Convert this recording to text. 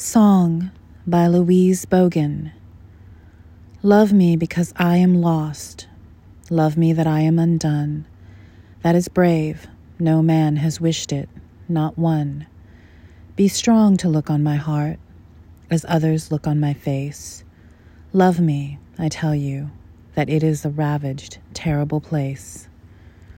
Song by Louise Bogan. Love me because I am lost. Love me that I am undone. That is brave. No man has wished it, not one. Be strong to look on my heart as others look on my face. Love me, I tell you, that it is a ravaged, terrible place.